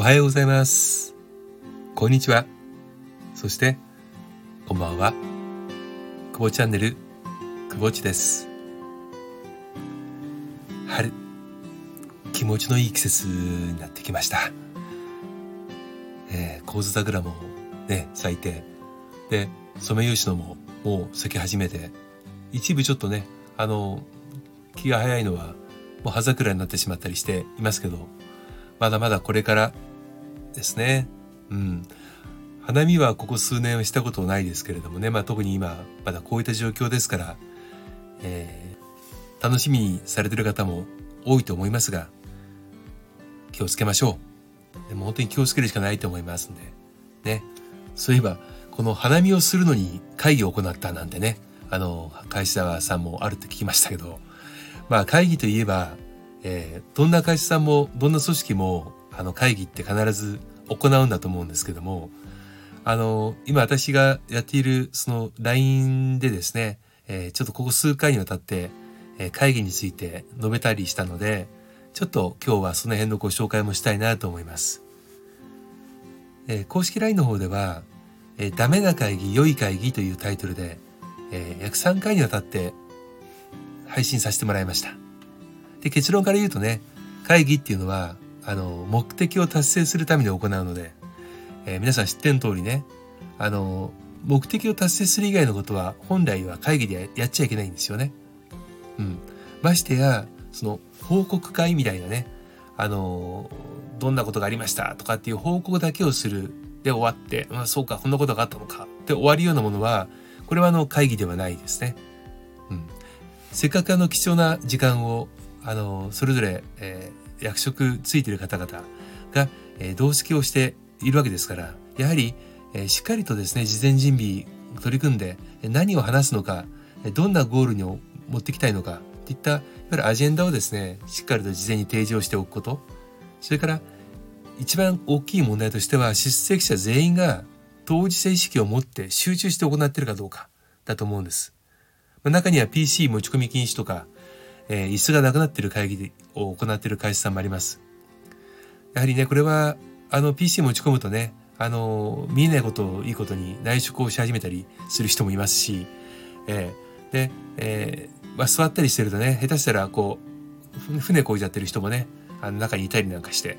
おはようございます。こんにちは。そして、こんばんは。くぼチャンネル、くぼちです。春、気持ちのいい季節になってきました。えー、河津桜もね、咲いて、で、ソメイヨシノももう咲き始めて、一部ちょっとね、あの、気が早いのは、もう葉桜になってしまったりしていますけど、まだまだこれからですね。うん。花見はここ数年はしたことないですけれどもね、まあ、特に今まだこういった状況ですから、えー、楽しみにされてる方も多いと思いますが気をつけましょう。でも本当に気をつけるしかないと思いますんで。ね。そういえばこの花見をするのに会議を行ったなんてね。あの会社さんもあるって聞きましたけど。まあ会議といえば、えー、どんな会社さんもどんな組織もあの会議って必ず行うんだと思うんですけどもあの、今私がやっているその LINE でですね、えー、ちょっとここ数回にわたって、えー、会議について述べたりしたので、ちょっと今日はその辺のご紹介もしたいなと思います。えー、公式 LINE の方では、えー、ダメな会議、良い会議というタイトルで、えー、約3回にわたって配信させてもらいました。で、結論から言うとね、会議っていうのは、あの、目的を達成するために行うので、えー、皆さん知っての通りね、あの、目的を達成する以外のことは本来は会議でやっちゃいけないんですよね。うん。ましてや、その報告会みたいなね、あの、どんなことがありましたとかっていう報告だけをするで終わって、まあそうか、こんなことがあったのかって終わるようなものは、これはあの会議ではないですね。うん。せっかくあの貴重な時間を、あの、それぞれ、えー、役職ついてる方々が、えー、同席をしているわけですから、やはり、えー、しっかりとですね、事前準備取り組んで、何を話すのか、どんなゴールに持ってきたいのか、といった、いわゆるアジェンダをですね、しっかりと事前に提示をしておくこと。それから、一番大きい問題としては、出席者全員が当事者意識を持って集中して行っているかどうか、だと思うんです。中には PC 持ち込み禁止とか、えー、椅子がなくなっている会議を行っている会社さんもあります。やはりね、これはあの PC 持ち込むとね、あの、見えないことをいいことに内職をし始めたりする人もいますし、えー、で、えー、まあ、座ったりしてるとね、下手したらこう、船こいじゃってる人もね、あの中にいたりなんかして、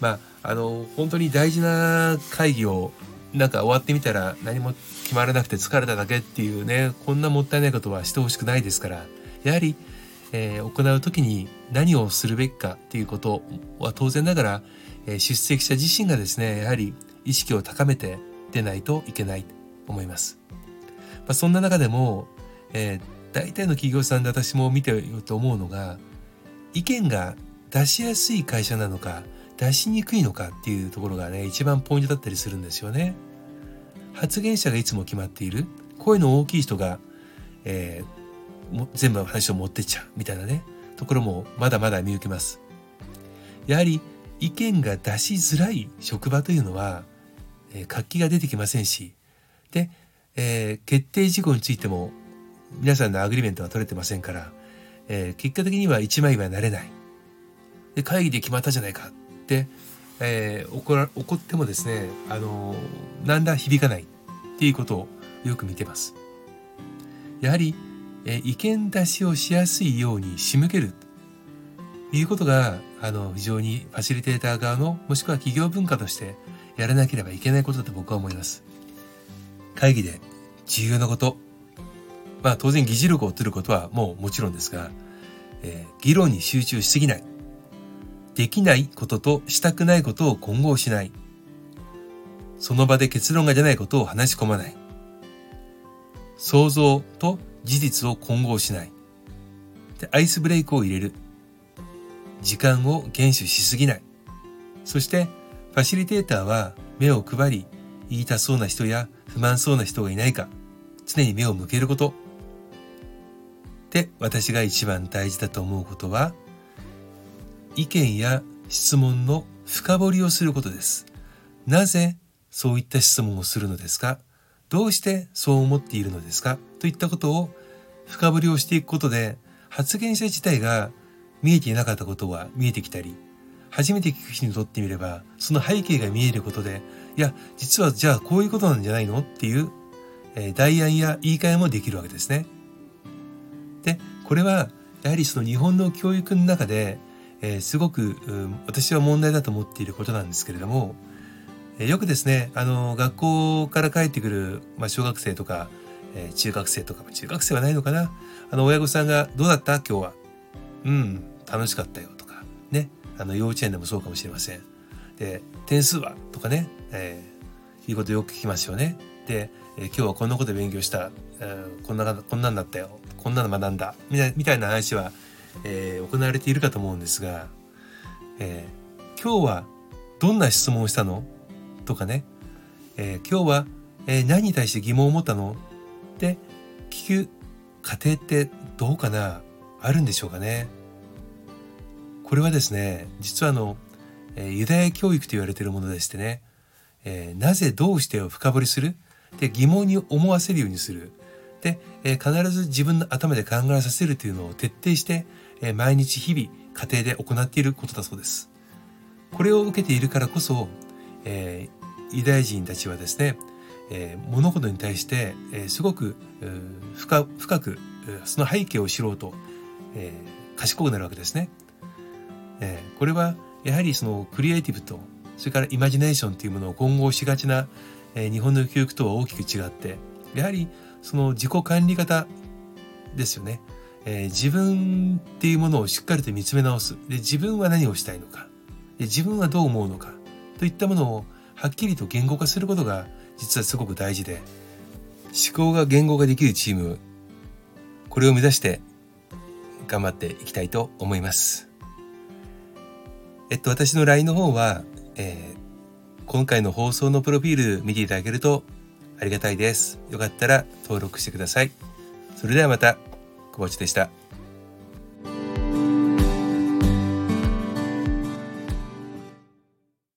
まあ、あの、本当に大事な会議をなんか終わってみたら何も決まらなくて疲れただけっていうね、こんなもったいないことはしてほしくないですから、やはり、えー、行う時に何をするべきかっていうことは当然ながら、えー、出席者自身がですね、やはり意識を高めて出ないといけないと思います。まあ、そんな中でも、えー、大体の企業さんで私も見ていると思うのが、意見が出しやすい会社なのか、出しにくいのかっていうところがね、一番ポイントだったりするんですよね。発言者がいつも決まっている、声の大きい人が、えー、全部話を持ってっちゃうみたいなね、ところもまだまだ見受けます。やはり意見が出しづらい職場というのは、えー、活気が出てきませんし、で、えー、決定事項についても皆さんのアグリメントは取れてませんから、えー、結果的には一枚はなれない。で、会議で決まったじゃないかって、えー、怒ら怒ってもですね、あのー、なんだ響かないっていうことをよく見てます。やはり、え、意見出しをしやすいように仕向けるということが、あの、非常にファシリテーター側の、もしくは企業文化としてやらなければいけないことだと僕は思います。会議で重要なこと。まあ当然議事録を取ることはもうもちろんですが、えー、議論に集中しすぎない。できないこととしたくないことを混合しない。その場で結論が出ないことを話し込まない。想像と事実を混合しない。で、アイスブレイクを入れる。時間を厳守しすぎない。そして、ファシリテーターは目を配り、言いたそうな人や不満そうな人がいないか、常に目を向けること。で、私が一番大事だと思うことは、意見や質問の深掘りをすることです。なぜそういった質問をするのですか？どうしてそう思っているのですか？といったことを深掘りをしていくことで、発言者自体が見えていなかったことは見えてきたり、初めて聞く人にとってみればその背景が見えることでいや実はじゃあこういうことなんじゃないの？っていう、えー、代案や言い換えもできるわけですね。でこれはやはりその日本の教育の中で、えー、すごく、私は問題だと思っていることなんですけれども、よくですねあの学校から帰ってくる、まあ、小学生とか、えー、中学生とか中学生はないのかな。あの親御さんが「どうだった？今日は」「うん楽しかったよ」とかね。あの幼稚園でもそうかもしれません。で点数は？とかね、えー、いうことよく聞きますよね。で、えー、今日はこんなこと勉強した、えー、こんなこんなんだったよ。こんなの学んだ。みたいみたいな話は、えー、行われているかと思うんですが、えー、今日はどんな質問をしたの？とかね、えー、今日は、えー、何に対して疑問を持ったの？って聞く過程ってどうかな？あるんでしょうかね。これはですね実はあの、えー、ユダヤ教育と言われているものでしてね、えー、なぜどうしてを深掘りする？で疑問に思わせるようにする。で、えー、必ず自分の頭で考えさせるというのを徹底して、えー、毎日日々家庭で行っていることだそうです。これを受けているからこそ、えー、ユダヤ人たちはですね、えー、物事に対して、えー、すごく深深くその背景を知ろうと、えー、賢くなるわけですね。えー、これはやはりそのクリエイティブとそれからイマジネーションというものを混合しがちな、えー、日本の教育とは大きく違ってやはりその自己管理型ですよね。えー、自分っていうものをしっかりと見つめ直す。で、自分は何をしたいのか。で、自分はどう思うのか。といったものをはっきりと言語化することが実はすごく大事で、思考が言語化できるチーム、これを目指して頑張っていきたいと思います。えっと、私の LINE の方は、えー、今回の放送のプロフィール見ていただけるとありがたいです。よかったら登録してください。それではまた、久保地でした。